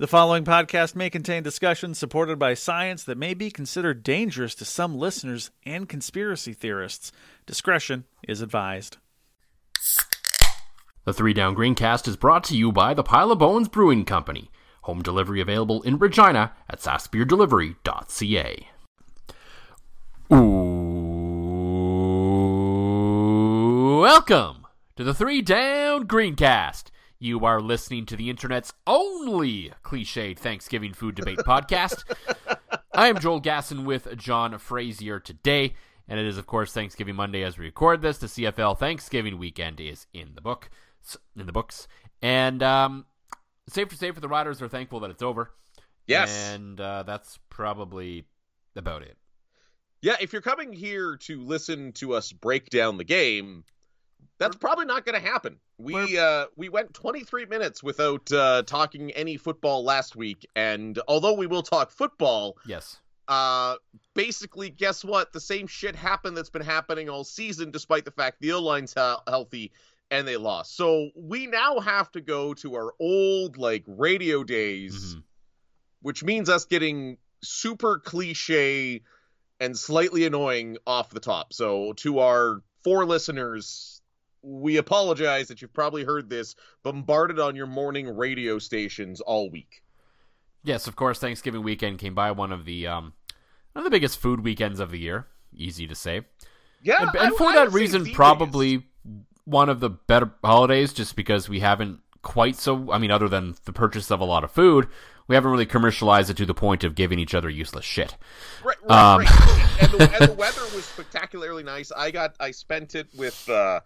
The following podcast may contain discussions supported by science that may be considered dangerous to some listeners and conspiracy theorists. Discretion is advised. The Three Down Greencast is brought to you by the Pile of Bones Brewing Company. Home delivery available in Regina at sassbeerdelivery.ca. Ooh, welcome to the Three Down Greencast. You are listening to the internet's only cliched Thanksgiving food debate podcast. I am Joel Gasson with John Fraser today, and it is, of course, Thanksgiving Monday as we record this. The CFL Thanksgiving weekend is in the book, in the books, and um, safe to say for the riders are thankful that it's over. Yes, and uh, that's probably about it. Yeah, if you're coming here to listen to us break down the game, that's probably not going to happen. We uh, we went 23 minutes without uh, talking any football last week, and although we will talk football, yes, uh, basically, guess what? The same shit happened that's been happening all season, despite the fact the O line's he- healthy and they lost. So we now have to go to our old like radio days, mm-hmm. which means us getting super cliche and slightly annoying off the top. So to our four listeners we apologize that you've probably heard this bombarded on your morning radio stations all week. Yes, of course. Thanksgiving weekend came by, one of the um, one of the biggest food weekends of the year. Easy to say. Yeah, and, and for I, that reason, probably one of the better holidays, just because we haven't quite so. I mean, other than the purchase of a lot of food, we haven't really commercialized it to the point of giving each other useless shit. Right, right, um, right. And, the, and the weather was spectacularly nice. I got, I spent it with. Uh,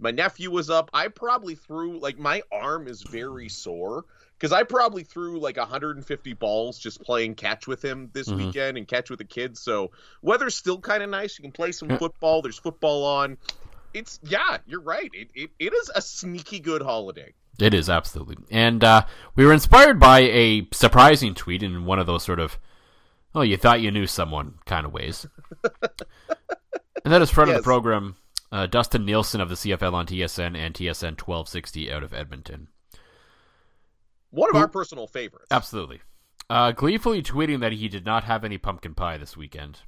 my nephew was up. I probably threw like my arm is very sore because I probably threw like 150 balls just playing catch with him this mm-hmm. weekend and catch with the kids. So weather's still kind of nice. You can play some football. There's football on. It's yeah, you're right. It it, it is a sneaky good holiday. It is absolutely, and uh, we were inspired by a surprising tweet in one of those sort of, oh, you thought you knew someone kind of ways. and that is front yes. of the program uh, Dustin Nielson of the CFL on TSN and TSN 1260 out of Edmonton. One of Who, our personal favorites. Absolutely. Uh, gleefully tweeting that he did not have any pumpkin pie this weekend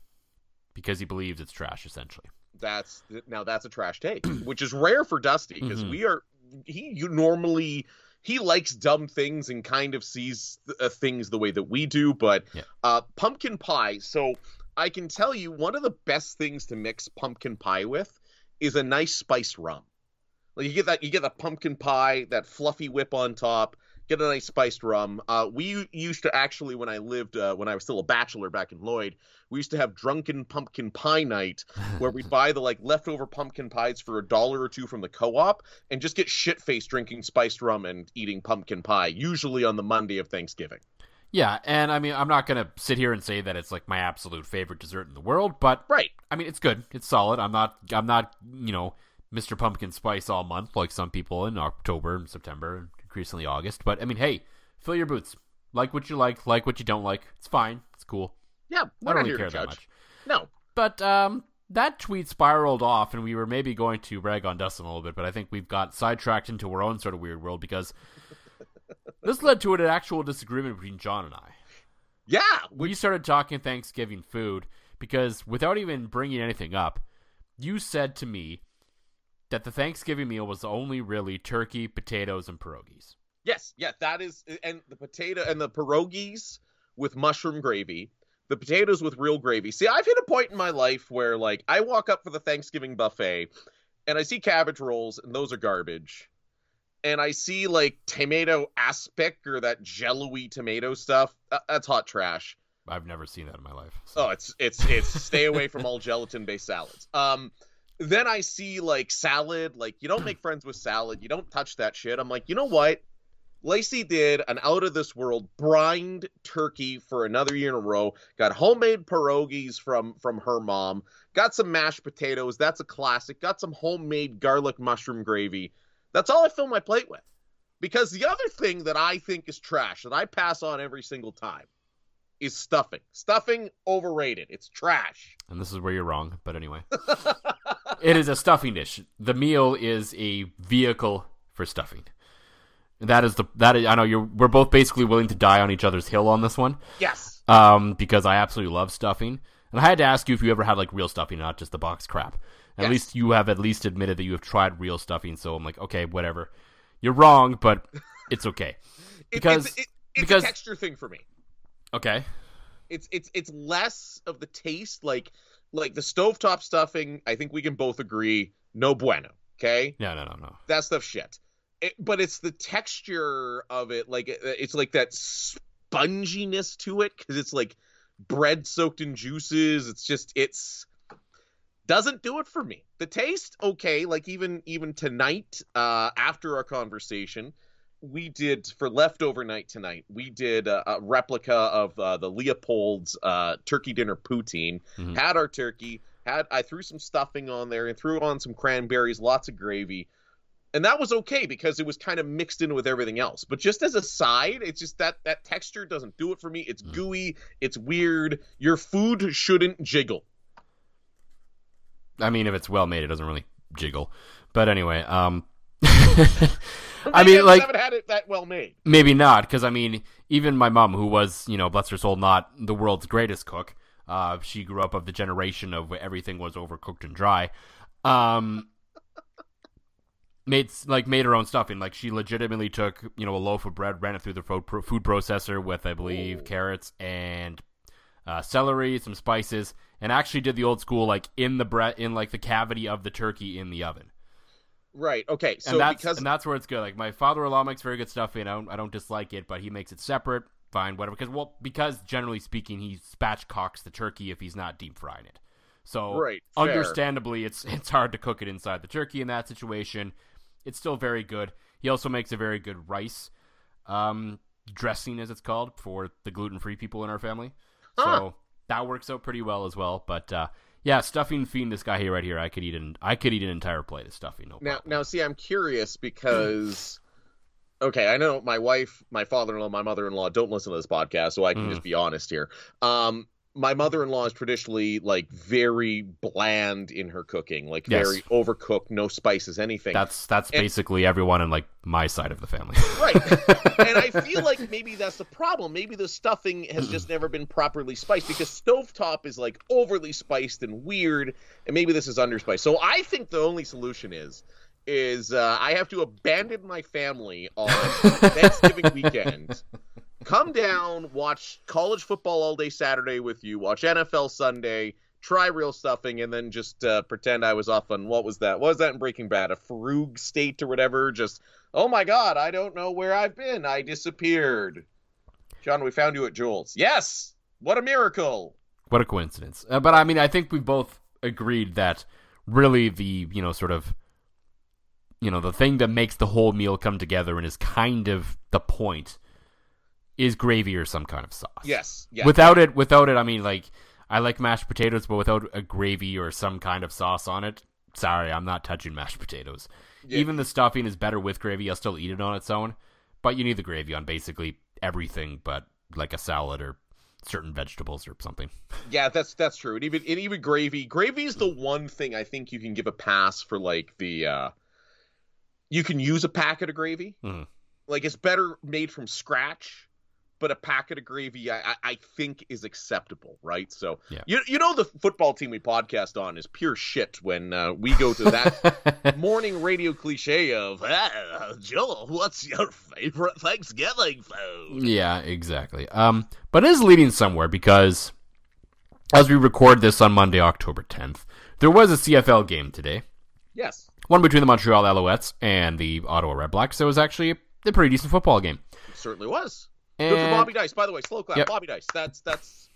because he believes it's trash, essentially. That's now that's a trash take, which is rare for Dusty because mm-hmm. we are he you normally he likes dumb things and kind of sees uh, things the way that we do, but yeah. uh, pumpkin pie. So I can tell you one of the best things to mix pumpkin pie with is a nice spiced rum. Like you get that you get the pumpkin pie, that fluffy whip on top, get a nice spiced rum. Uh, we used to actually when I lived uh, when I was still a bachelor back in Lloyd, we used to have drunken pumpkin pie night where we'd buy the like leftover pumpkin pies for a dollar or two from the co-op and just get shit faced drinking spiced rum and eating pumpkin pie, usually on the Monday of Thanksgiving. Yeah, and I mean, I'm not gonna sit here and say that it's like my absolute favorite dessert in the world, but right. I mean, it's good. It's solid. I'm not. I'm not. You know, Mr. Pumpkin Spice all month like some people in October and September and increasingly August. But I mean, hey, fill your boots. Like what you like. Like what you don't like. It's fine. It's cool. Yeah, I don't really care that much. No. But um, that tweet spiraled off, and we were maybe going to rag on Dustin a little bit, but I think we've got sidetracked into our own sort of weird world because this led to an actual disagreement between John and I. Yeah, we started talking Thanksgiving food because without even bringing anything up, you said to me that the Thanksgiving meal was only really turkey, potatoes, and pierogies. Yes, yeah, that is, and the potato and the pierogies with mushroom gravy, the potatoes with real gravy. See, I've hit a point in my life where like I walk up for the Thanksgiving buffet, and I see cabbage rolls, and those are garbage. And I see like tomato aspic or that jello-y tomato stuff. That's hot trash. I've never seen that in my life. So. Oh, it's it's it's stay away from all gelatin-based salads. Um, then I see like salad, like you don't make friends with salad, you don't touch that shit. I'm like, you know what? Lacey did an out of this world brined turkey for another year in a row. Got homemade pierogies from from her mom. Got some mashed potatoes. That's a classic. Got some homemade garlic mushroom gravy. That's all I fill my plate with. Because the other thing that I think is trash that I pass on every single time is stuffing. Stuffing overrated. It's trash. And this is where you're wrong, but anyway. it is a stuffing dish. The meal is a vehicle for stuffing. That is the that is, I know you're we're both basically willing to die on each other's hill on this one. Yes. Um, because I absolutely love stuffing, and I had to ask you if you ever had like real stuffing, not just the box crap. At yes. least you have at least admitted that you have tried real stuffing. So I'm like, okay, whatever. You're wrong, but it's okay because it, it's, it, it's because, a texture thing for me. Okay. It's it's it's less of the taste like like the stovetop stuffing. I think we can both agree, no bueno. Okay. No, no, no, no. That stuff shit it, but it's the texture of it like it's like that sponginess to it because it's like bread soaked in juices it's just it's doesn't do it for me the taste okay like even even tonight uh after our conversation we did for leftover night tonight we did a, a replica of uh, the leopold's uh, turkey dinner poutine mm-hmm. had our turkey had i threw some stuffing on there and threw on some cranberries lots of gravy and that was okay because it was kind of mixed in with everything else. But just as a side, it's just that that texture doesn't do it for me. It's mm. gooey, it's weird. Your food shouldn't jiggle. I mean, if it's well made, it doesn't really jiggle. But anyway, um I mean, like, haven't had it that well made. Maybe not, because I mean, even my mom, who was, you know, bless her soul, not the world's greatest cook. Uh, she grew up of the generation of everything was overcooked and dry. Um, made like made her own stuffing. Like she legitimately took you know a loaf of bread, ran it through the food processor with I believe Ooh. carrots and uh, celery, some spices, and actually did the old school like in the bread in like the cavity of the turkey in the oven. Right. Okay. So and that's, because and that's where it's good. Like my father-in-law makes very good stuff. I don't I don't dislike it, but he makes it separate. Fine, whatever. Because well, because generally speaking, he spatchcocks the turkey if he's not deep frying it. So right, understandably, it's it's hard to cook it inside the turkey in that situation. It's still very good. He also makes a very good rice um, dressing, as it's called, for the gluten free people in our family. Huh. So that works out pretty well as well. But uh, yeah, stuffing fiend. This guy here, right here, I could eat an I could eat an entire plate of stuffing. No now, now, see, I'm curious because. okay, I know my wife, my father-in-law, my mother-in-law don't listen to this podcast, so I can mm. just be honest here. Um, my mother-in-law is traditionally like very bland in her cooking like yes. very overcooked no spices anything. That's that's and, basically everyone in like my side of the family. Right. And i feel like maybe that's the problem. Maybe the stuffing has just never been properly spiced because stovetop is like overly spiced and weird and maybe this is underspiced. So i think the only solution is is uh, i have to abandon my family on thanksgiving weekend come down, watch college football all day Saturday with you, watch NFL Sunday, try real stuffing, and then just uh, pretend I was off on what was that? What was that in Breaking Bad? A fugue state or whatever? Just, oh my God, I don't know where I've been. I disappeared. John, we found you at Jules. Yes! What a miracle! What a coincidence. Uh, but I mean, I think we both agreed that really the, you know, sort of you know the thing that makes the whole meal come together and is kind of the point is gravy or some kind of sauce. Yes. Without it, without it, I mean, like I like mashed potatoes, but without a gravy or some kind of sauce on it, sorry, I'm not touching mashed potatoes. Yeah. Even the stuffing is better with gravy. I'll still eat it on its own, but you need the gravy on basically everything, but like a salad or certain vegetables or something. Yeah, that's that's true. And even and even gravy, gravy is the one thing I think you can give a pass for like the uh you can use a packet of gravy. Mhm. Like it's better made from scratch, but a packet of gravy I, I, think is acceptable, right? So Yeah. you you know the football team we podcast on is pure shit when uh, we go to that morning radio cliche of ah, Joel, what's your favorite Thanksgiving food? Yeah, exactly. Um, but it is leading somewhere because as we record this on Monday, October 10th, there was a CFL game today. Yes. One between the Montreal Alouettes and the Ottawa Red Blacks. So it was actually a pretty decent football game. It certainly was. Good for Bobby Dice. By the way, slow clap. Yep. Bobby Dice. That's that's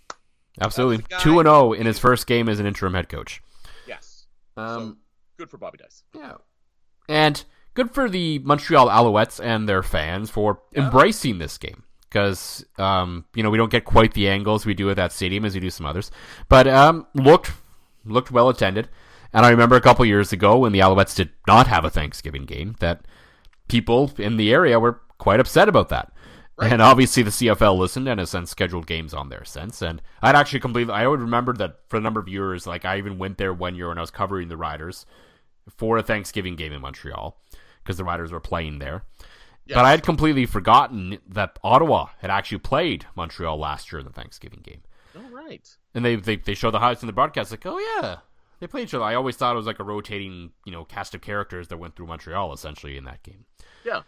Absolutely. That was the guy- 2 and 0 in his first game as an interim head coach. yes. Um, so good for Bobby Dice. Yeah. And good for the Montreal Alouettes and their fans for embracing this game. Because, um, you know, we don't get quite the angles we do at that stadium as we do some others. But um, looked looked well attended. And I remember a couple years ago when the Alouettes did not have a Thanksgiving game that people in the area were quite upset about that. And obviously the CFL listened and has since scheduled games on there since. And I'd actually completely, I always remembered that for a number of years, like I even went there one year when I was covering the Riders for a Thanksgiving game in Montreal because the Riders were playing there. But I had completely forgotten that Ottawa had actually played Montreal last year in the Thanksgiving game. All right. And they, they, they show the highlights in the broadcast, like, oh yeah, they played each other. I always thought it was like a rotating, you know, cast of characters that went through Montreal essentially in that game. Yeah.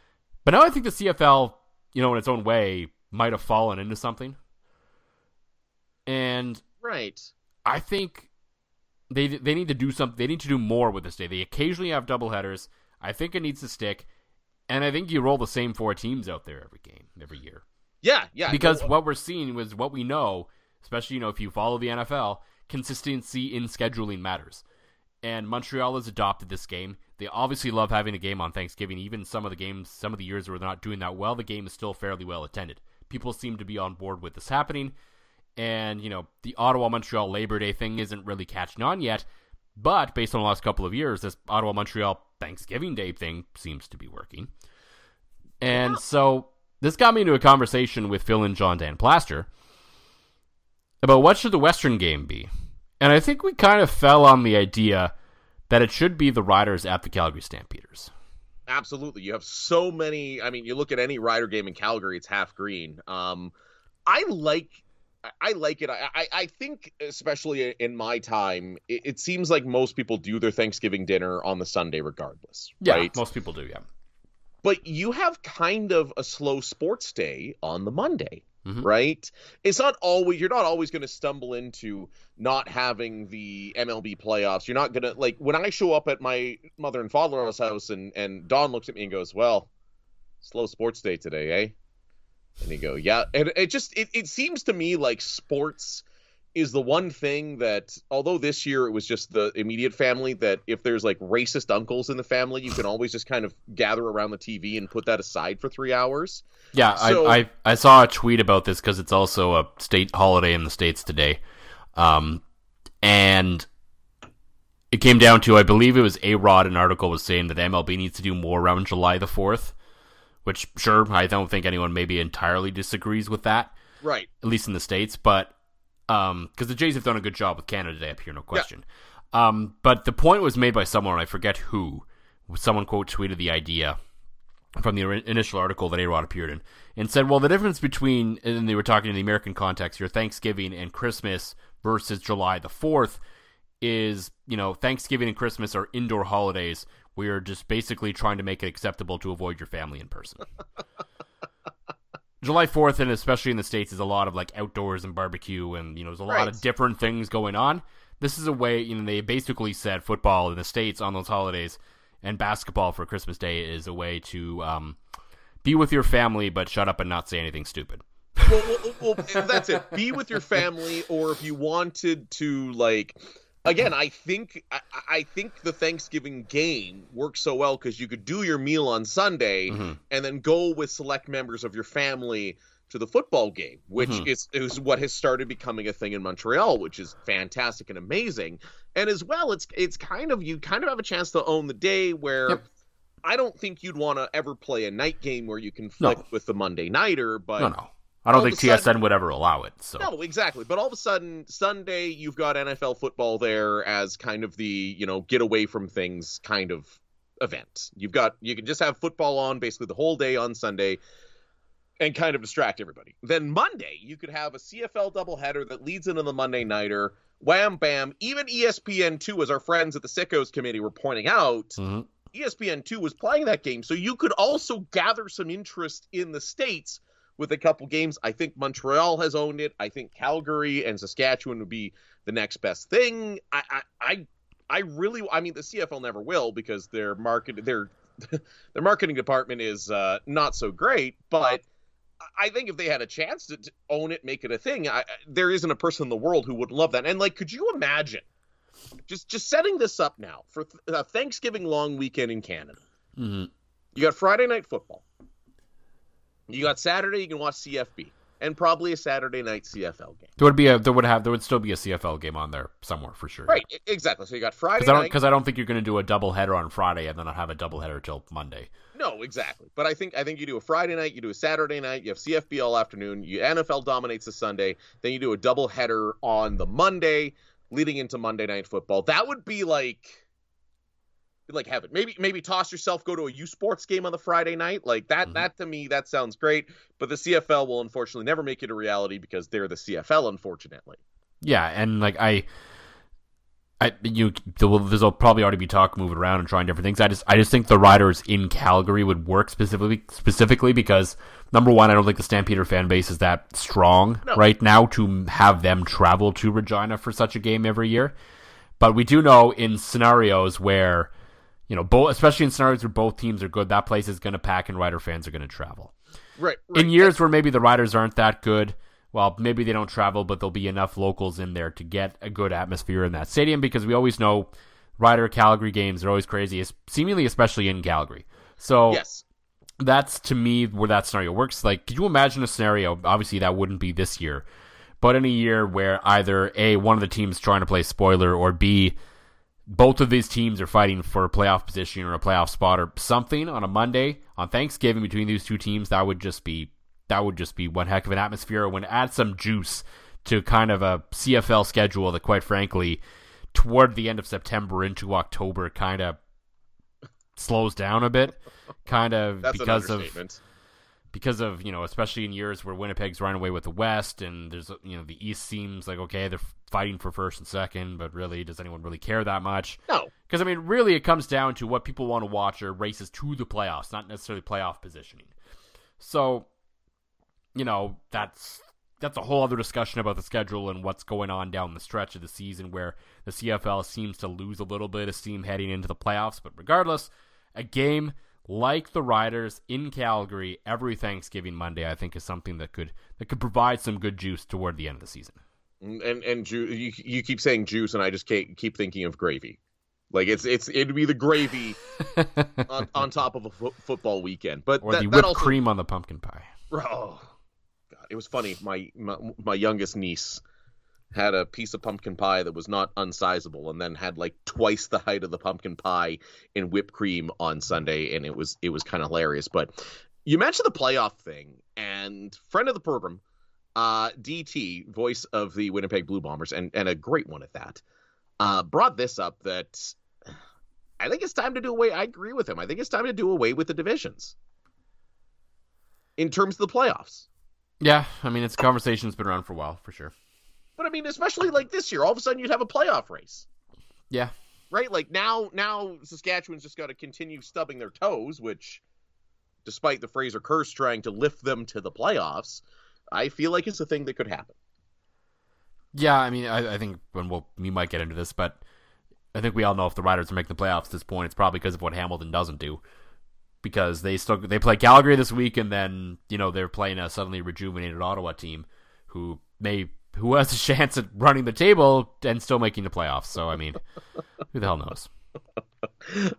But now I think the CFL, you know, in its own way, might have fallen into something. And Right. I think they they need to do something. They need to do more with this day. They occasionally have doubleheaders. I think it needs to stick, and I think you roll the same four teams out there every game, every year. Yeah. Yeah. Because no, what we're seeing was what we know, especially you know if you follow the NFL, consistency in scheduling matters. And Montreal has adopted this game. They obviously love having a game on Thanksgiving. Even some of the games, some of the years where they're not doing that well, the game is still fairly well attended. People seem to be on board with this happening. And, you know, the Ottawa Montreal Labor Day thing isn't really catching on yet. But based on the last couple of years, this Ottawa Montreal Thanksgiving Day thing seems to be working. And so this got me into a conversation with Phil and John Dan Plaster about what should the Western game be. And I think we kind of fell on the idea that it should be the Riders at the Calgary Stampeders. absolutely. You have so many. I mean, you look at any Rider game in Calgary, it's half green. Um, I like. I- like it. I, I, I think, especially in my time, it, it seems like most people do their Thanksgiving dinner on the Sunday, regardless. right? most people do, yeah. but you have kind of a slow sports day on the Monday, Mhm. right? It's not always you're not always going to stumble into not having the MLB playoffs. You're not going to like when I show up at my mother and father-in-law's house and and Don looks at me and goes, "Well, slow sports day today, eh?" And you go, "Yeah." And it just it it seems to me like sports is the one thing that although this year it was just the immediate family that if there's like racist uncles in the family you can always just kind of gather around the tv and put that aside for three hours Yeah, So- I, I I saw a tweet about this because it's also a state holiday in the states today, um, and it came down to I believe it was a Rod. An article was saying that MLB needs to do more around July the fourth, which sure I don't think anyone maybe entirely disagrees with that, right at least in the states, but um, because the Jays have done a good job with Canada Day up here, no question. Um, but the point was made by someone I forget who. Someone quote tweeted the idea from the initial article that A-Rod appeared in and said, well, the difference between, and they were talking in the American context here, Thanksgiving and Christmas versus July the 4th is, you know, Thanksgiving and Christmas are indoor holidays. We are just basically trying to make it acceptable to avoid your family in person. July 4th, and especially in the States, is a lot of like outdoors and barbecue, and, you know, there's a lot Right. of different things going on. This is a way, you know, they basically said football in the States on those holidays and basketball for Christmas Day is a way to um, be with your family, but shut up and not say anything stupid. well, well, well, that's it be with your family or if you wanted to like again i think i, I think the thanksgiving game works so well because you could do your meal on sunday Mhm. and then go with select members of your family to the football game which Mhm. is, is what has started becoming a thing in montreal which is fantastic and amazing and as well it's it's kind of you kind of have a chance to own the day where Yep. I don't think you'd want to ever play a night game where you conflict No. with the Monday nighter, but No, no. I don't think TSN sudden, would ever allow it. So no, exactly. But all of a sudden, Sunday you've got NFL football there as kind of the you know get away from things kind of event. You've got you can just have football on basically the whole day on Sunday and kind of distract everybody. Then Monday you could have a CFL doubleheader that leads into the Monday nighter. Wham bam. Even ESPN2, as our friends at the Sickos committee were pointing out, mm-hmm. ESPN2 was playing that game. So you could also gather some interest in the States with a couple games. I think Montreal has owned it. I think Calgary and Saskatchewan would be the next best thing. I, I, I I really, I mean, the CFL never will because their market, their their marketing department is uh, not so great. But I think if they had a chance to, to own it, make it a thing, I, there isn't a person in the world who would love that. And like, could you imagine just just setting this up now for th- Thanksgiving long weekend in Canada? Mm-hmm. You got Friday night football. You got Saturday. You can watch CFB and probably a Saturday night CFL game. There would be a there would have there would still be a CFL game on there somewhere for sure. Right, exactly. So you got Friday because I I don't think you're going to do a double header on Friday and then not have a double header till Monday. No, exactly. But I think I think you do a Friday night, you do a Saturday night, you have CFB all afternoon, you NFL dominates the Sunday, then you do a double header on the Monday, leading into Monday night football. That would be like like heaven. Maybe maybe toss yourself, go to a U Sports game on the Friday night. Like that mm-hmm. that to me that sounds great. But the CFL will unfortunately never make it a reality because they're the CFL, unfortunately. Yeah, and like I. I you there's will probably already be talk moving around and trying different things. I just I just think the riders in Calgary would work specifically specifically because number one I don't think the Stampeder fan base is that strong no. right now to have them travel to Regina for such a game every year. But we do know in scenarios where you know, both especially in scenarios where both teams are good, that place is going to pack and Rider fans are going to travel. Right, right. In years where maybe the Riders aren't that good, well, maybe they don't travel, but there'll be enough locals in there to get a good atmosphere in that stadium because we always know Rider Calgary games are always crazy, seemingly especially in Calgary. So yes. that's to me where that scenario works. Like, could you imagine a scenario? Obviously, that wouldn't be this year, but in a year where either a one of the teams trying to play spoiler or b both of these teams are fighting for a playoff position or a playoff spot or something on a Monday on Thanksgiving between these two teams. That would just be that would just be one heck of an atmosphere. It would add some juice to kind of a CFL schedule that, quite frankly, toward the end of September into October, kind of slows down a bit, kind of because of because of you know especially in years where Winnipeg's running away with the West and there's you know the East seems like okay they're fighting for first and second but really does anyone really care that much? No, because I mean really it comes down to what people want to watch are races to the playoffs, not necessarily playoff positioning. So you know that's that's a whole other discussion about the schedule and what's going on down the stretch of the season where the CFL seems to lose a little bit of steam heading into the playoffs. But regardless, a game like the Riders in Calgary every Thanksgiving Monday, I think is something that could that could provide some good juice toward the end of the season. And and ju- you you keep saying juice, and I just can't keep thinking of gravy. Like it's it's it'd be the gravy on, on top of a fo- football weekend, but or that, the whipped also... cream on the pumpkin pie. Oh, God, it was funny. My, my my youngest niece had a piece of pumpkin pie that was not unsizable and then had like twice the height of the pumpkin pie in whipped cream on Sunday and it was it was kind of hilarious. But you mentioned the playoff thing and friend of the program uh, DT voice of the Winnipeg Blue Bombers and and a great one at that uh, brought this up that I think it's time to do away I agree with him I think it's time to do away with the divisions in terms of the playoffs. Yeah I mean it's a conversation that's been around for a while for sure but I mean, especially like this year, all of a sudden you'd have a playoff race. Yeah. Right? Like now now Saskatchewan's just got to continue stubbing their toes, which despite the Fraser curse trying to lift them to the playoffs, I feel like it's a thing that could happen. Yeah, I mean, I, I think when we'll we might get into this, but I think we all know if the Riders are making the playoffs at this point, it's probably because of what Hamilton doesn't do. Because they still they play Calgary this week, and then you know they're playing a suddenly rejuvenated Ottawa team who may who has a chance at running the table and still making the playoffs. So I mean, who the hell knows?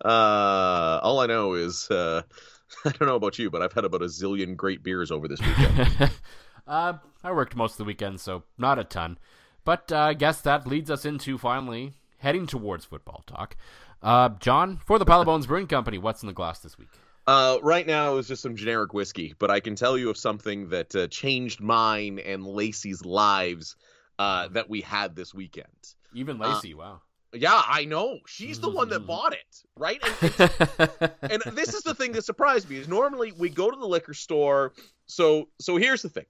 Uh, all I know is uh, I don't know about you, but I've had about a zillion great beers over this weekend. uh, I worked most of the weekend, so not a ton. But uh, I guess that leads us into finally heading towards football talk. Uh, John, for the Pile Bones Brewing Company, what's in the glass this week? Uh, right now it's just some generic whiskey, but I can tell you of something that uh, changed mine and Lacey's lives uh, that we had this weekend. Even Uh, Lacey, wow. Yeah, I know. She's the one that bought it, right? And, and this is the thing that surprised me is normally we go to the liquor store. So so here's the thing.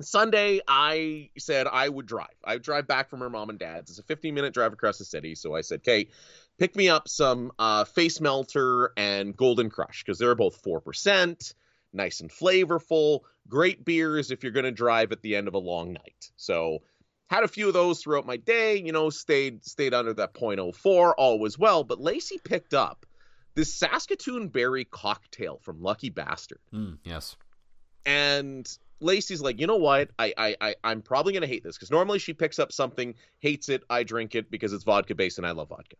Sunday, I said I would drive. I would drive back from her mom and dad's. It's a 15 minute drive across the city. So I said, Kate, pick me up some uh, Face Melter and Golden Crush because they're both 4%, nice and flavorful, great beers if you're going to drive at the end of a long night. So had a few of those throughout my day, you know, stayed stayed under that 0.04, all was well. But Lacey picked up this Saskatoon berry cocktail from Lucky Bastard. Mm, yes. And Lacey's like, you know what? I I, I I'm probably gonna hate this because normally she picks up something, hates it, I drink it because it's vodka based and I love vodka.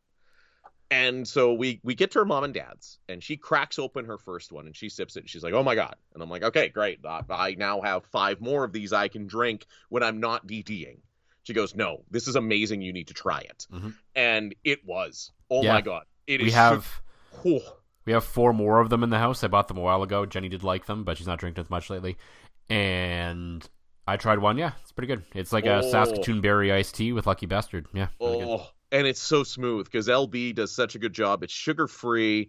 And so we we get to her mom and dad's, and she cracks open her first one and she sips it. And she's like, "Oh my god!" And I'm like, "Okay, great. I, I now have five more of these I can drink when I'm not DDing." She goes, "No, this is amazing. You need to try it." Mhm. And it was. Oh Yeah. my god! It is. We have we have four more of them in the house. I bought them a while ago. Jenny did like them, but she's not drinking as much lately. And I tried one. Yeah, it's pretty good. It's like a Oh. Saskatoon berry iced tea with Lucky Bastard. Yeah. really good. And it's so smooth because LB does such a good job. It's sugar free.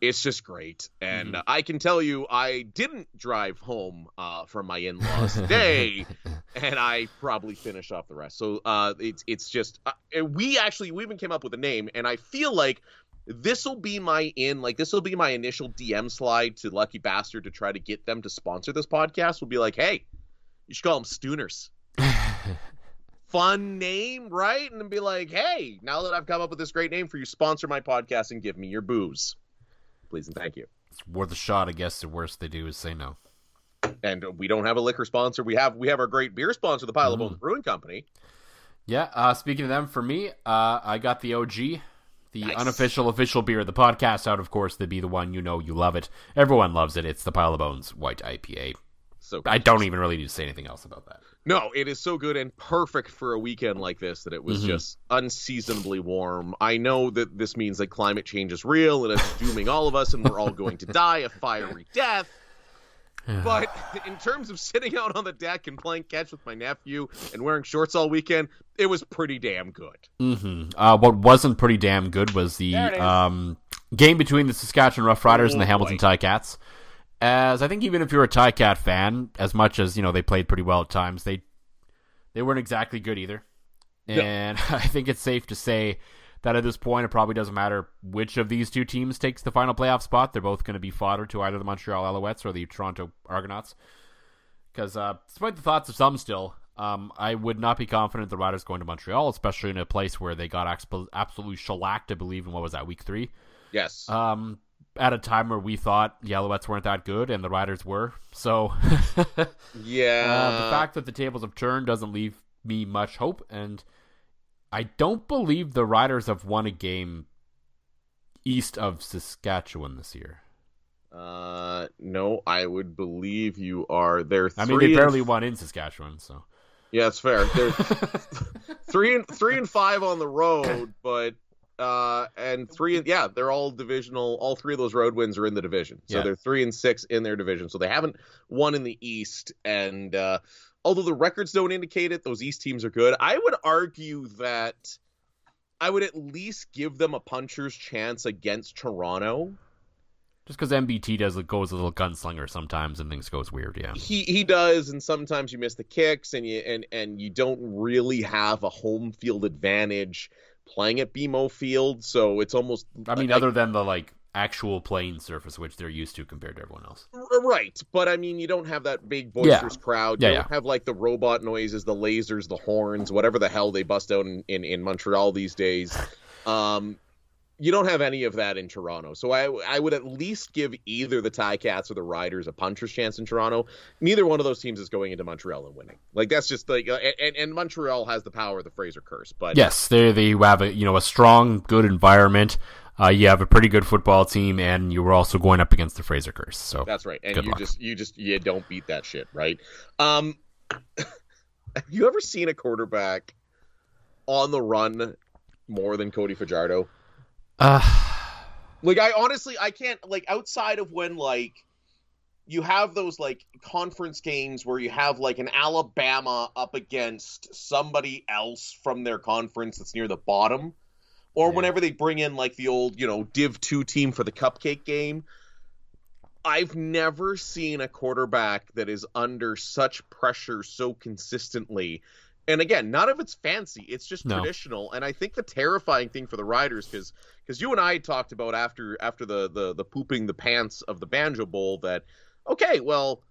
It's just great. And Mhm. I can tell you, I didn't drive home uh, from my in laws today, and I probably finish off the rest. So uh, it's it's just uh, we actually we even came up with a name, and I feel like this will be my in like this will be my initial DM slide to Lucky Bastard to try to get them to sponsor this podcast. We'll be like, hey, you should call them Stooners fun name, right? And be like, hey, now that I've come up with this great name for you, sponsor my podcast and give me your booze. Please and thank you. It's worth a shot, I guess. The worst they do is say no. And we don't have a liquor sponsor. We have we have our great beer sponsor, the Pile of Bones Brewing Company. Yeah. Uh, speaking of them, for me, uh, I got the OG, the Nice. unofficial official beer of the podcast out. Of course, to be the one you know you love it. Everyone loves it. It's the Pile of Bones White IPA. So I don't even really need to say anything else about that. No, it is so good and perfect for a weekend like this that it was Mhm. just unseasonably warm. I know that this means that climate change is real and it's dooming all of us and we're all going to die a fiery death. But in terms of sitting out on the deck and playing catch with my nephew and wearing shorts all weekend, it was pretty damn good. hmm Uh, what wasn't pretty damn good was the There it is. um, game between the Saskatchewan Roughriders and the Oh, Hamilton boy. Ticats. As I think, even if you're a Ticat fan, as much as you know they played pretty well at times, they they weren't exactly good either. No. And I think it's safe to say that at this point, it probably doesn't matter which of these two teams takes the final playoff spot. They're both going to be fodder to either the Montreal Alouettes or the Toronto Argonauts. Because uh, despite the thoughts of some still, um, I would not be confident the Riders going to Montreal, especially in a place where they got absolutely shellacked, I believe, in what was that, week three? Yes. Um, at a time where we thought the Alouettes weren't that good and the Riders were. So yeah. uh, the fact that the tables have turned doesn't leave me much hope, and I don't believe the Riders have won a game east of Saskatchewan this year. Uh, no, I would believe you are. They're I mean, they and- barely won in Saskatchewan, so Yeah, it's fair. They're three and three and five on the road, but uh, and three. Yeah, they're all divisional. All three of those road wins are in the division, so Yeah. they're three and six in their division. So they haven't won in the East, and uh, although the records don't indicate it, those East teams are good. I would argue that I would at least give them a puncher's chance against Toronto. just because MBT does it goes a little gunslinger sometimes and things goes weird, yeah. he he does and sometimes you miss the kicks and you and and you don't really have a home field advantage playing at BMO Field so it's almost I mean, like- other than the like actual playing surface which they're used to compared to everyone else. Right but I mean you don't have that big boisterous crowd. You Yeah, don't have like the robot noises the lasers the horns whatever the hell they bust out in in, in Montreal these days. Um you don't have any of that in Toronto. So I I would at least give either the Ticats or the Riders a puncher's chance in Toronto. Neither one of those teams is going into Montreal and winning. Like that's just like uh, and, and Montreal has the power of the Fraser curse. But Yes, they they have a you know a strong, good environment. Uh, you have a pretty good football team, and you were also going up against the Fraser curse. So that's right. And you luck. just you just you don't beat that shit, right? Um have you ever seen a quarterback on the run more than Cody Fajardo? Uh, Like I honestly I can't like outside of when like you have those like conference games where you have like an Alabama up against somebody else from their conference that's near the bottom or Yeah. whenever they bring in like the old, you know, Div 2 team for the cupcake game. I've never seen a quarterback that is under such pressure so consistently. And again, none of it's fancy. It's just No. traditional. And I think the terrifying thing for the Riders, because because you and I talked about after after the, the the pooping the pants of the Banjo Bowl that okay, well,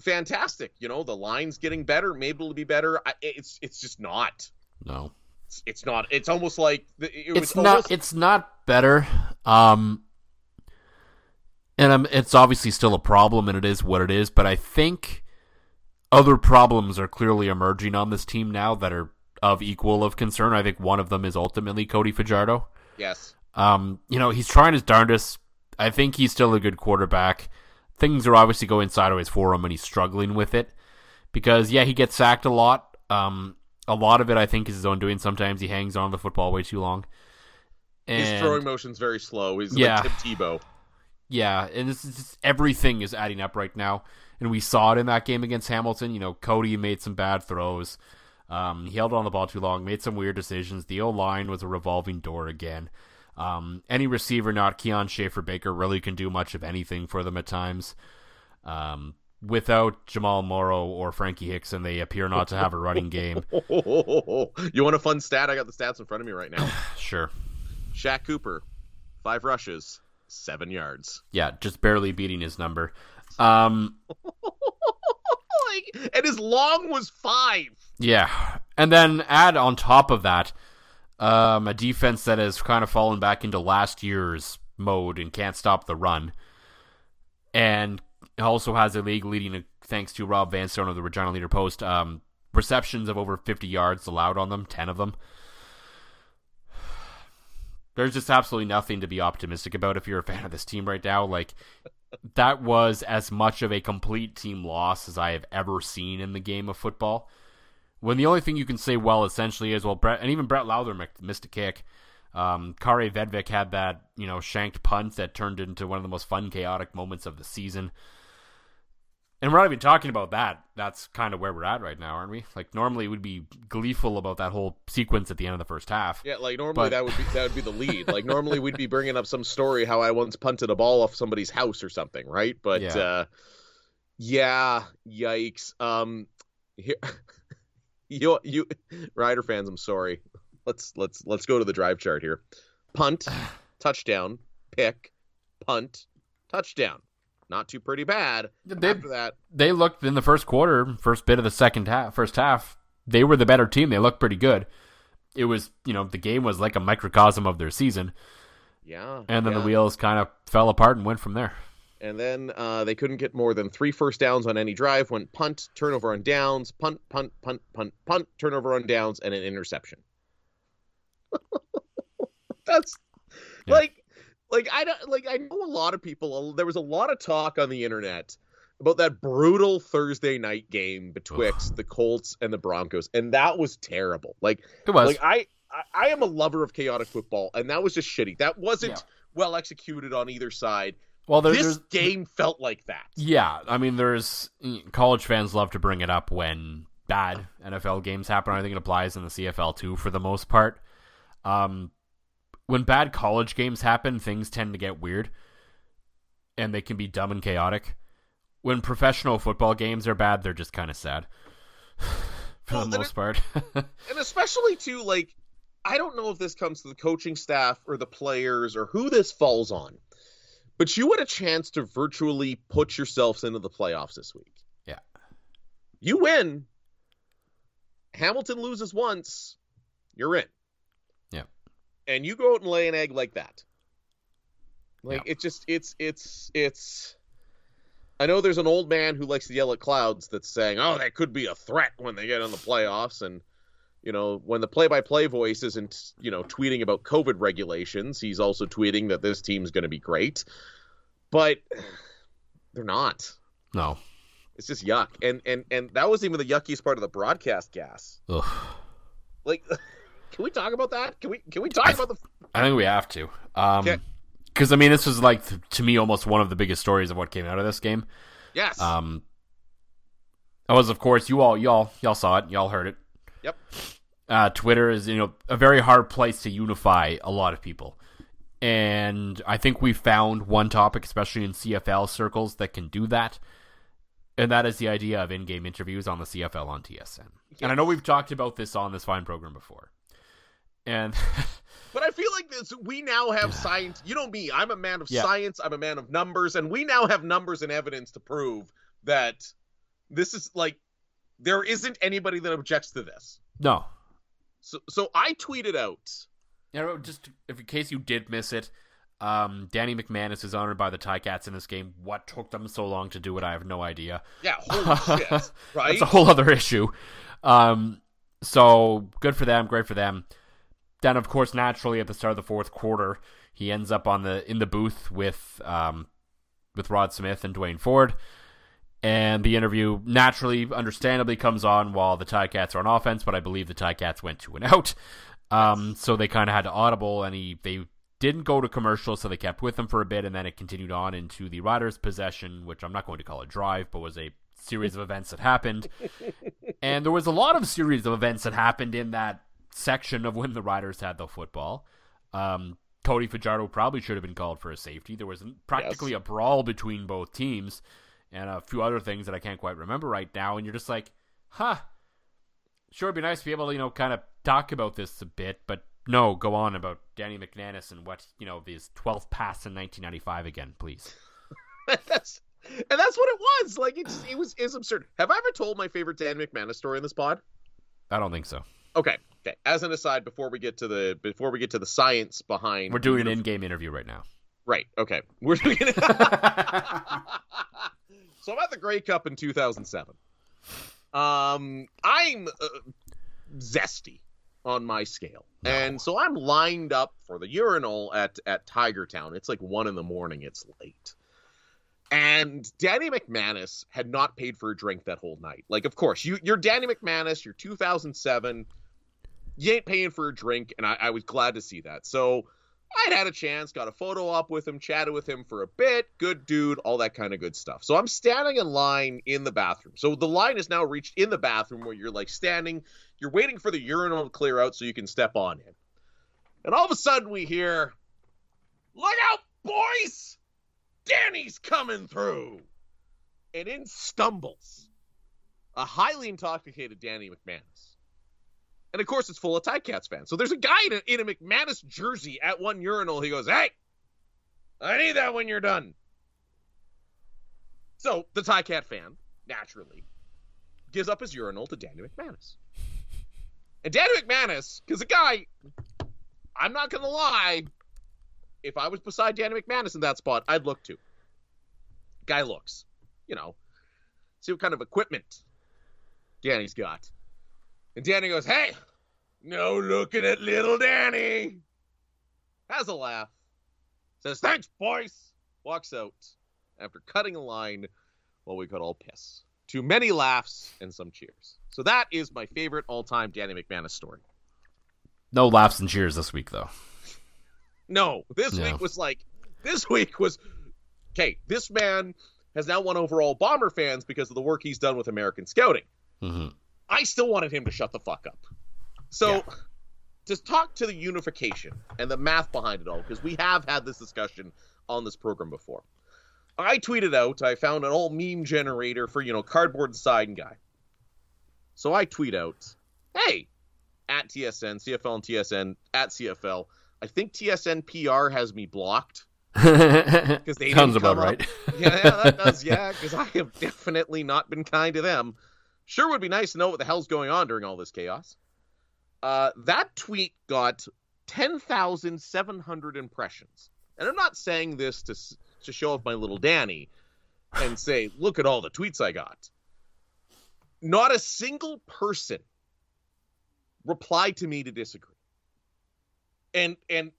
fantastic. You know, the line's getting better, maybe it'll be better. I, it's it's just not. No. It's, it's not. It's almost like the- it was it's not almost- it's not better um and um, it's obviously still a problem and it is what it is but i think other problems are clearly emerging on this team now that are of equal of concern i think one of them is ultimately cody fajardo yes. um you know he's trying his darndest i think he's still a good quarterback things are obviously going sideways for him and he's struggling with it because yeah he gets sacked a lot um a lot of it i think is his own doing sometimes he hangs on the football way too long His And- throwing motion's very slow. He's Yeah. like Tim Tebow. yeah, and this is just, everything is adding up right now, and we saw it in that game against Hamilton. You know, Cody made some bad throws. Um, he held on the ball too long, made some weird decisions. The O line was a revolving door again. Um, any receiver, not Kian Schaffer-Baker, really can do much of anything for them at times. Um, without Jamal Morrow or Frankie Hickson, they appear not to have a running game. you want a fun stat? I got the stats in front of me right now. Sure. Shaq Cooper, five rushes, seven yards. Yeah, just barely beating his number. Um, like, and his long was five. Yeah, and then add on top of that um, a defense that has kind of fallen back into last year's mode and can't stop the run, and also has a league leading, thanks to Rob Vanstone of the Regina Leader Post, um, receptions of over 50 yards allowed on them, 10 of them. There's just absolutely nothing to be optimistic about if you're a fan of this team right now. Like, that was as much of a complete team loss as I have ever seen in the game of football. When the only thing you can say well essentially is well, Brett and even Brett Lauther missed a kick. Um, Kaare Vedvik had that you know shanked punt that turned into one of the most fun, chaotic moments of the season. And we're not even talking about that. That's kind of where we're at right now, aren't we? Like normally we'd be gleeful about that whole sequence at the end of the first half. Yeah, like normally But- that would be that would be the lead. Like normally we'd be bringing up some story how I once punted a ball off somebody's house or something, right? But Yeah. uh yeah, yikes. Um here you you Rider fans, I'm sorry. Let's let's let's go to the drive chart here. Punt, touchdown, pick, punt, touchdown. Not too pretty bad. They- After that, they looked in the first quarter, first bit of the second half, first half, they were the better team. They looked pretty good. It was, you know, the game was like a microcosm of their season, yeah. and then yeah. the wheels kind of fell apart and went from there. And then uh, they couldn't get more than three first downs on any drive. Went punt, turnover on downs, punt, punt, punt, punt, punt, turnover on downs, and an interception. That's Yeah. like, like I don't like. I know a lot of people. There was a lot of talk on the internet about that brutal Thursday night game betwixt the Colts and the Broncos, and that was terrible. Like, It was. like I, I, I am a lover of chaotic football, and that was just shitty. That wasn't Yeah. well executed on either side well, there, this game felt like that. yeah. I mean, there's college fans love to bring it up when bad NFL games happen. I think it applies in the CFL too, for the most part. Um, when bad college games happen, things tend to get weird, and they can be dumb and chaotic. When professional football games are bad, they're just kind of sad. for Well, the most it- part. And especially too, like, I don't know if this comes to the coaching staff or the players or who this falls on, but you had a chance to virtually put yourselves into the playoffs this week. Yeah. You win. Hamilton loses once, you're in. And you go out and lay an egg like that. Like Yeah. it just it's it's it's I know there's an old man who likes to yell at clouds that's saying, "Oh, that could be a threat when they get in the playoffs." And you know, when the play-by-play voice isn't, you know, tweeting about COVID regulations, he's also tweeting that this team's going to be great. But they're not. no. It's just yuck. And and and that was even the yuckiest part of the broadcast gas. Ugh. Like, can we talk about that? Can we can we talk I- about the? I think we have to. Um. Because I mean, this was like to me almost one of the biggest stories of what came out of this game. Yes. Um, I was, of course, you all, y'all, y'all saw it, y'all heard it. Yep. Uh, Twitter is, you know, a very hard place to unify a lot of people, and I think we found one topic, especially in CFL circles, that can do that, and that is the idea of in-game interviews on the CFL on TSN. Yes. And I know we've talked about this on this fine program before, and. But I feel like this, we now have science. You know me, I'm a man of yeah. science, I'm a man of numbers, and we now have numbers and evidence to prove that this is like there isn't anybody that objects to this. No. So so I tweeted out. Yeah, just if in case you did miss it, um, Danny McManus is honored by the Ticats in this game. What took them so long to do it, I have no idea. Yeah, holy shit, right? That's a whole other issue. Um, so good for them, great for them. Then, of course, naturally at the start of the fourth quarter, he ends up on the in the booth with um, with Rod Smith and Duane Forde, And the interview naturally, understandably, comes on while the Ticats are on offense, but I believe the Ticats went to and out. Um, so they kind of had to audible, and he they didn't go to commercial, so they kept with him for a bit, and then it continued on into the Riders' possession, which I'm not going to call a drive, but was a series of events that happened. and there was a lot of series of events that happened in that section of when the Riders had the football. Um, Cody Fajardo probably should have been called for a safety. There was practically yes. a brawl between both teams and a few other things that I can't quite remember right now. And you're just like, huh, sure, it'd be nice to be able to, you know, kind of talk about this a bit, but no, go on about Danny McManus and what, you know, his 12th pass in 1995 again, please. that's and that's what it was. Like it's it was is absurd. Have I ever told my favorite Dan McManus story in this pod? I don't think so. Okay. Okay. As an aside, before we get to the before we get to the science behind, we're doing an in-game interview right now. Right. Okay. We're doing so I'm at the Grey Cup in 2007. Um, I'm uh, zesty on my scale, no. and so I'm lined up for the urinal at at Tiger Town. It's like one in the morning. It's late. And Danny McManus had not paid for a drink that whole night. Like, of course, you, you're Danny McManus. You're 2007 you ain't paying for a drink, and I, I was glad to see that. So I'd had a chance, got a photo op with him, chatted with him for a bit, good dude, all that kind of good stuff. So I'm standing in line in the bathroom. So the line is now reached in the bathroom where you're like standing, you're waiting for the urinal to clear out so you can step on in. And all of a sudden we hear, Look out, boys! Danny's coming through! And in stumbles a highly intoxicated Danny McManus. And of course, it's full of Ticats fans. So there's a guy in a, in a McManus jersey at one urinal. He goes, Hey, I need that when you're done. So the Ticat fan, naturally, gives up his urinal to Danny McManus. And Danny McManus, because the guy, I'm not going to lie, if I was beside Danny McManus in that spot, I'd look too. Guy looks, you know, see what kind of equipment Danny's got. And Danny goes, Hey, no looking at little Danny. Has a laugh. Says, Thanks, boys. Walks out after cutting a line while we could all piss. Too many laughs and some cheers. So that is my favorite all time Danny McManus story. No laughs and cheers this week, though. No, this no. week was like, this week was, okay, this man has now won over all Bomber fans because of the work he's done with American Scouting. Mm-hmm. I still wanted him to shut the fuck up. So yeah. to talk to the unification and the math behind it all, because we have had this discussion on this program before. I tweeted out, I found an old meme generator for, you know, cardboard sign guy. So I tweet out, hey, at TSN, CFL and TSN, at CFL, I think TSN PR has me blocked. Because they sounds about right. yeah, yeah, that does. Yeah, because I have definitely not been kind to them. Sure would be nice to know what the hell's going on during all this chaos. Uh, that tweet got 10,700 impressions. And I'm not saying this to, to show off my little Danny and say, look at all the tweets I got. Not a single person replied to me to disagree. And and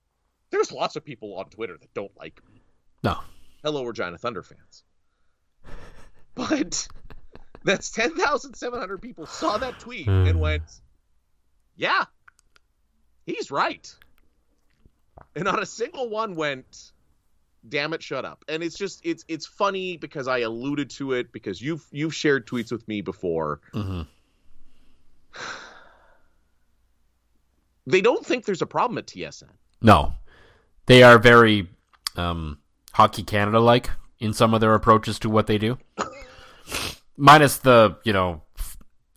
there's lots of people on Twitter that don't like me. No. Hello, Regina Thunder fans. But that's 10,700 people saw that tweet and hmm. went, yeah, he's right. And not a single one went, damn it, shut up. And it's just it's it's funny because I alluded to it because you've you've shared tweets with me before. Mm-hmm. They don't think there's a problem at TSN. No, they are very um, Hockey Canada like in some of their approaches to what they do, minus the you know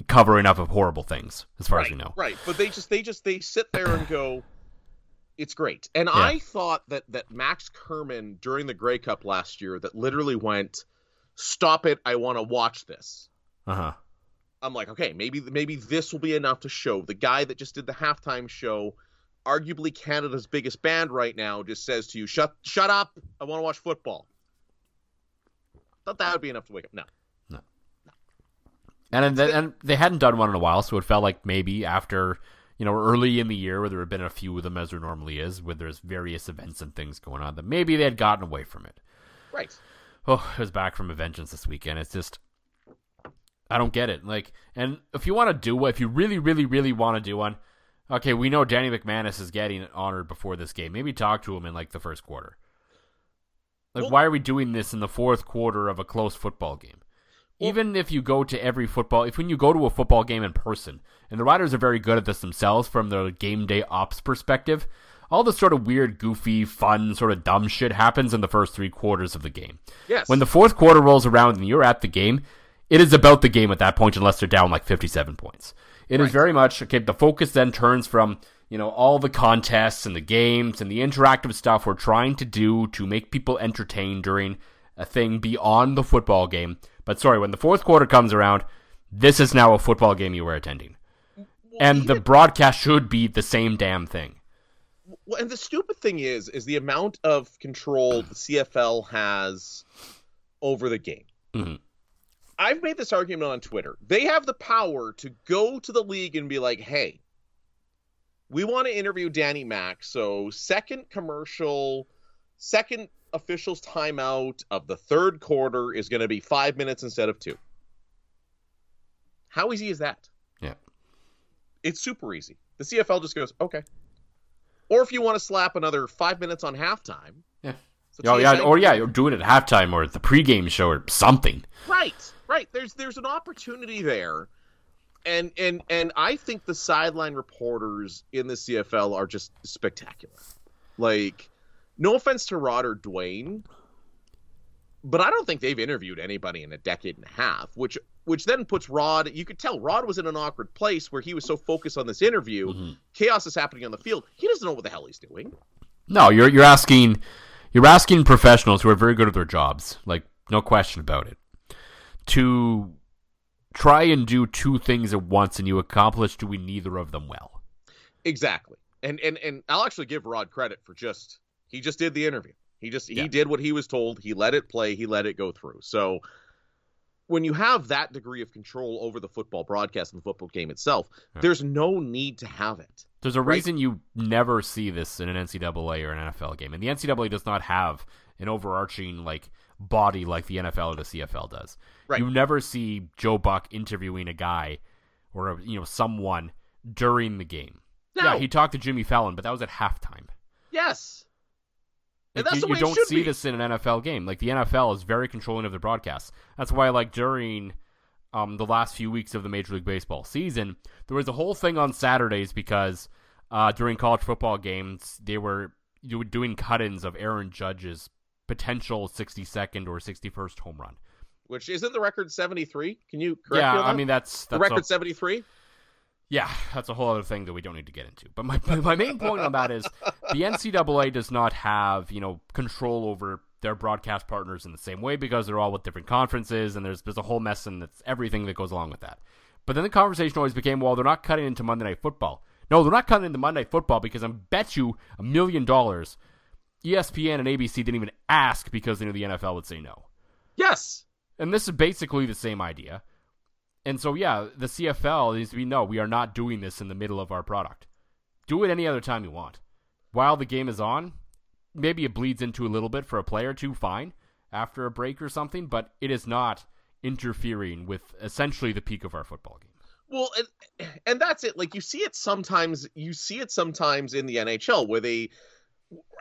covering up of horrible things as far right, as we know. Right, but they just they just they sit there and go, it's great. And yeah. I thought that that Max Kerman during the Grey Cup last year that literally went, "Stop it! I want to watch this." Uh huh. I'm like, okay, maybe maybe this will be enough to show the guy that just did the halftime show, arguably Canada's biggest band right now, just says to you, "Shut shut up! I want to watch football." Thought that would be enough to wake up. No. And and, and they hadn't done one in a while, so it felt like maybe after you know early in the year, where there had been a few of them as there normally is, where there's various events and things going on, that maybe they had gotten away from it. Right. Oh, it was back from a vengeance this weekend. It's just I don't get it. Like, and if you want to do if you really, really, really want to do one, okay, we know Danny McManus is getting honored before this game. Maybe talk to him in like the first quarter. Like, well, why are we doing this in the fourth quarter of a close football game? Well, Even if you go to every football, if when you go to a football game in person, and the Riders are very good at this themselves from the game day ops perspective, all the sort of weird, goofy, fun, sort of dumb shit happens in the first three quarters of the game. Yes. When the fourth quarter rolls around and you're at the game, it is about the game at that point unless they're down like 57 points. It right. is very much okay. The focus then turns from you know all the contests and the games and the interactive stuff we're trying to do to make people entertained during a thing beyond the football game. But sorry, when the fourth quarter comes around, this is now a football game you were attending, well, and the broadcast should be the same damn thing. Well, and the stupid thing is, is the amount of control the CFL has over the game. Mm-hmm I've made this argument on Twitter. They have the power to go to the league and be like, hey, we want to interview Danny Mack. So, second commercial, second official's timeout of the third quarter is going to be five minutes instead of two. How easy is that? Yeah. It's super easy. The CFL just goes, okay. Or if you want to slap another five minutes on halftime. Yeah. So oh, yeah, or yeah, you're doing it at halftime or the pregame show or something. Right. Right. There's there's an opportunity there. And and and I think the sideline reporters in the CFL are just spectacular. Like, no offense to Rod or Duane, but I don't think they've interviewed anybody in a decade and a half, which which then puts Rod. You could tell Rod was in an awkward place where he was so focused on this interview. Mm-hmm. Chaos is happening on the field. He doesn't know what the hell he's doing. No, you're you're asking you're asking professionals who are very good at their jobs, like no question about it to try and do two things at once and you accomplish doing neither of them well. Exactly. And and and I'll actually give Rod credit for just he just did the interview. He just yeah. he did what he was told. He let it play. He let it go through. So when you have that degree of control over the football broadcast and the football game itself, yeah. there's no need to have it. There's a right? reason you never see this in an NCAA or an NFL game, and the NCAA does not have an overarching like body like the NFL or the CFL does. Right. You never see Joe Buck interviewing a guy or you know someone during the game. No. Yeah, he talked to Jimmy Fallon, but that was at halftime. Yes. You, you don't see be. this in an NFL game. Like the NFL is very controlling of the broadcast. That's why, like during um, the last few weeks of the Major League Baseball season, there was a whole thing on Saturdays because uh, during college football games they were doing cut-ins of Aaron Judge's potential 62nd or 61st home run. Which isn't the record 73? Can you correct yeah, me? Yeah, I mean that's, that's the record 73. Yeah, that's a whole other thing that we don't need to get into. But my my main point on that is the NCAA does not have you know control over their broadcast partners in the same way because they're all with different conferences and there's there's a whole mess and that's everything that goes along with that. But then the conversation always became, well, they're not cutting into Monday Night Football. No, they're not cutting into Monday Night Football because I bet you a million dollars ESPN and ABC didn't even ask because they knew the NFL would say no. Yes. And this is basically the same idea. And so, yeah, the CFL needs to be no, we are not doing this in the middle of our product. Do it any other time you want. While the game is on, maybe it bleeds into a little bit for a player or two, fine, after a break or something, but it is not interfering with essentially the peak of our football game. Well, and, and that's it. Like you see it sometimes, you see it sometimes in the NHL where they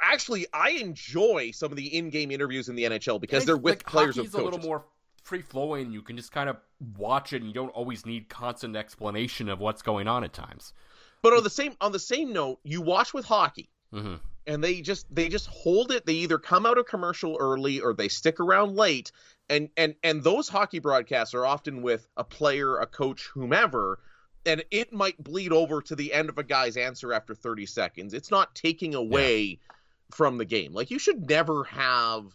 actually I enjoy some of the in-game interviews in the NHL because they're with like, players hockey's of a little more free flowing. You can just kind of watch it, and you don't always need constant explanation of what's going on at times. But on the same on the same note, you watch with hockey, mm-hmm. and they just they just hold it. They either come out of commercial early or they stick around late. And and and those hockey broadcasts are often with a player, a coach, whomever, and it might bleed over to the end of a guy's answer after 30 seconds. It's not taking away yeah. from the game. Like you should never have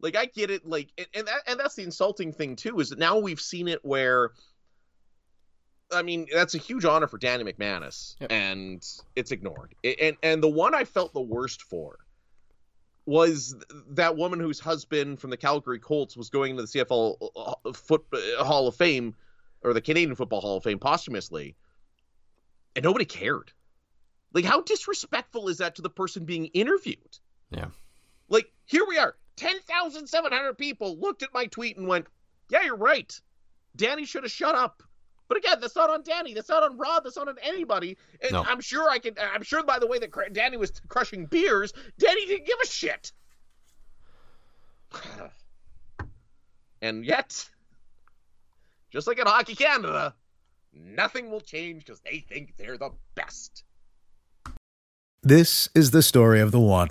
like I get it like and and, that, and that's the insulting thing too is that now we've seen it where I mean, that's a huge honor for Danny McManus, yep. and it's ignored. And and the one I felt the worst for was that woman whose husband from the Calgary Colts was going to the CFL uh, foot, uh, Hall of Fame or the Canadian Football Hall of Fame posthumously, and nobody cared. Like, how disrespectful is that to the person being interviewed? Yeah. Like, here we are, ten thousand seven hundred people looked at my tweet and went, "Yeah, you're right. Danny should have shut up." But again, that's not on Danny. That's not on Rob. That's not on anybody. And no. I'm sure I can. I'm sure by the way that Danny was crushing beers, Danny didn't give a shit. and yet, just like in Hockey Canada, nothing will change because they think they're the best. This is the story of the one.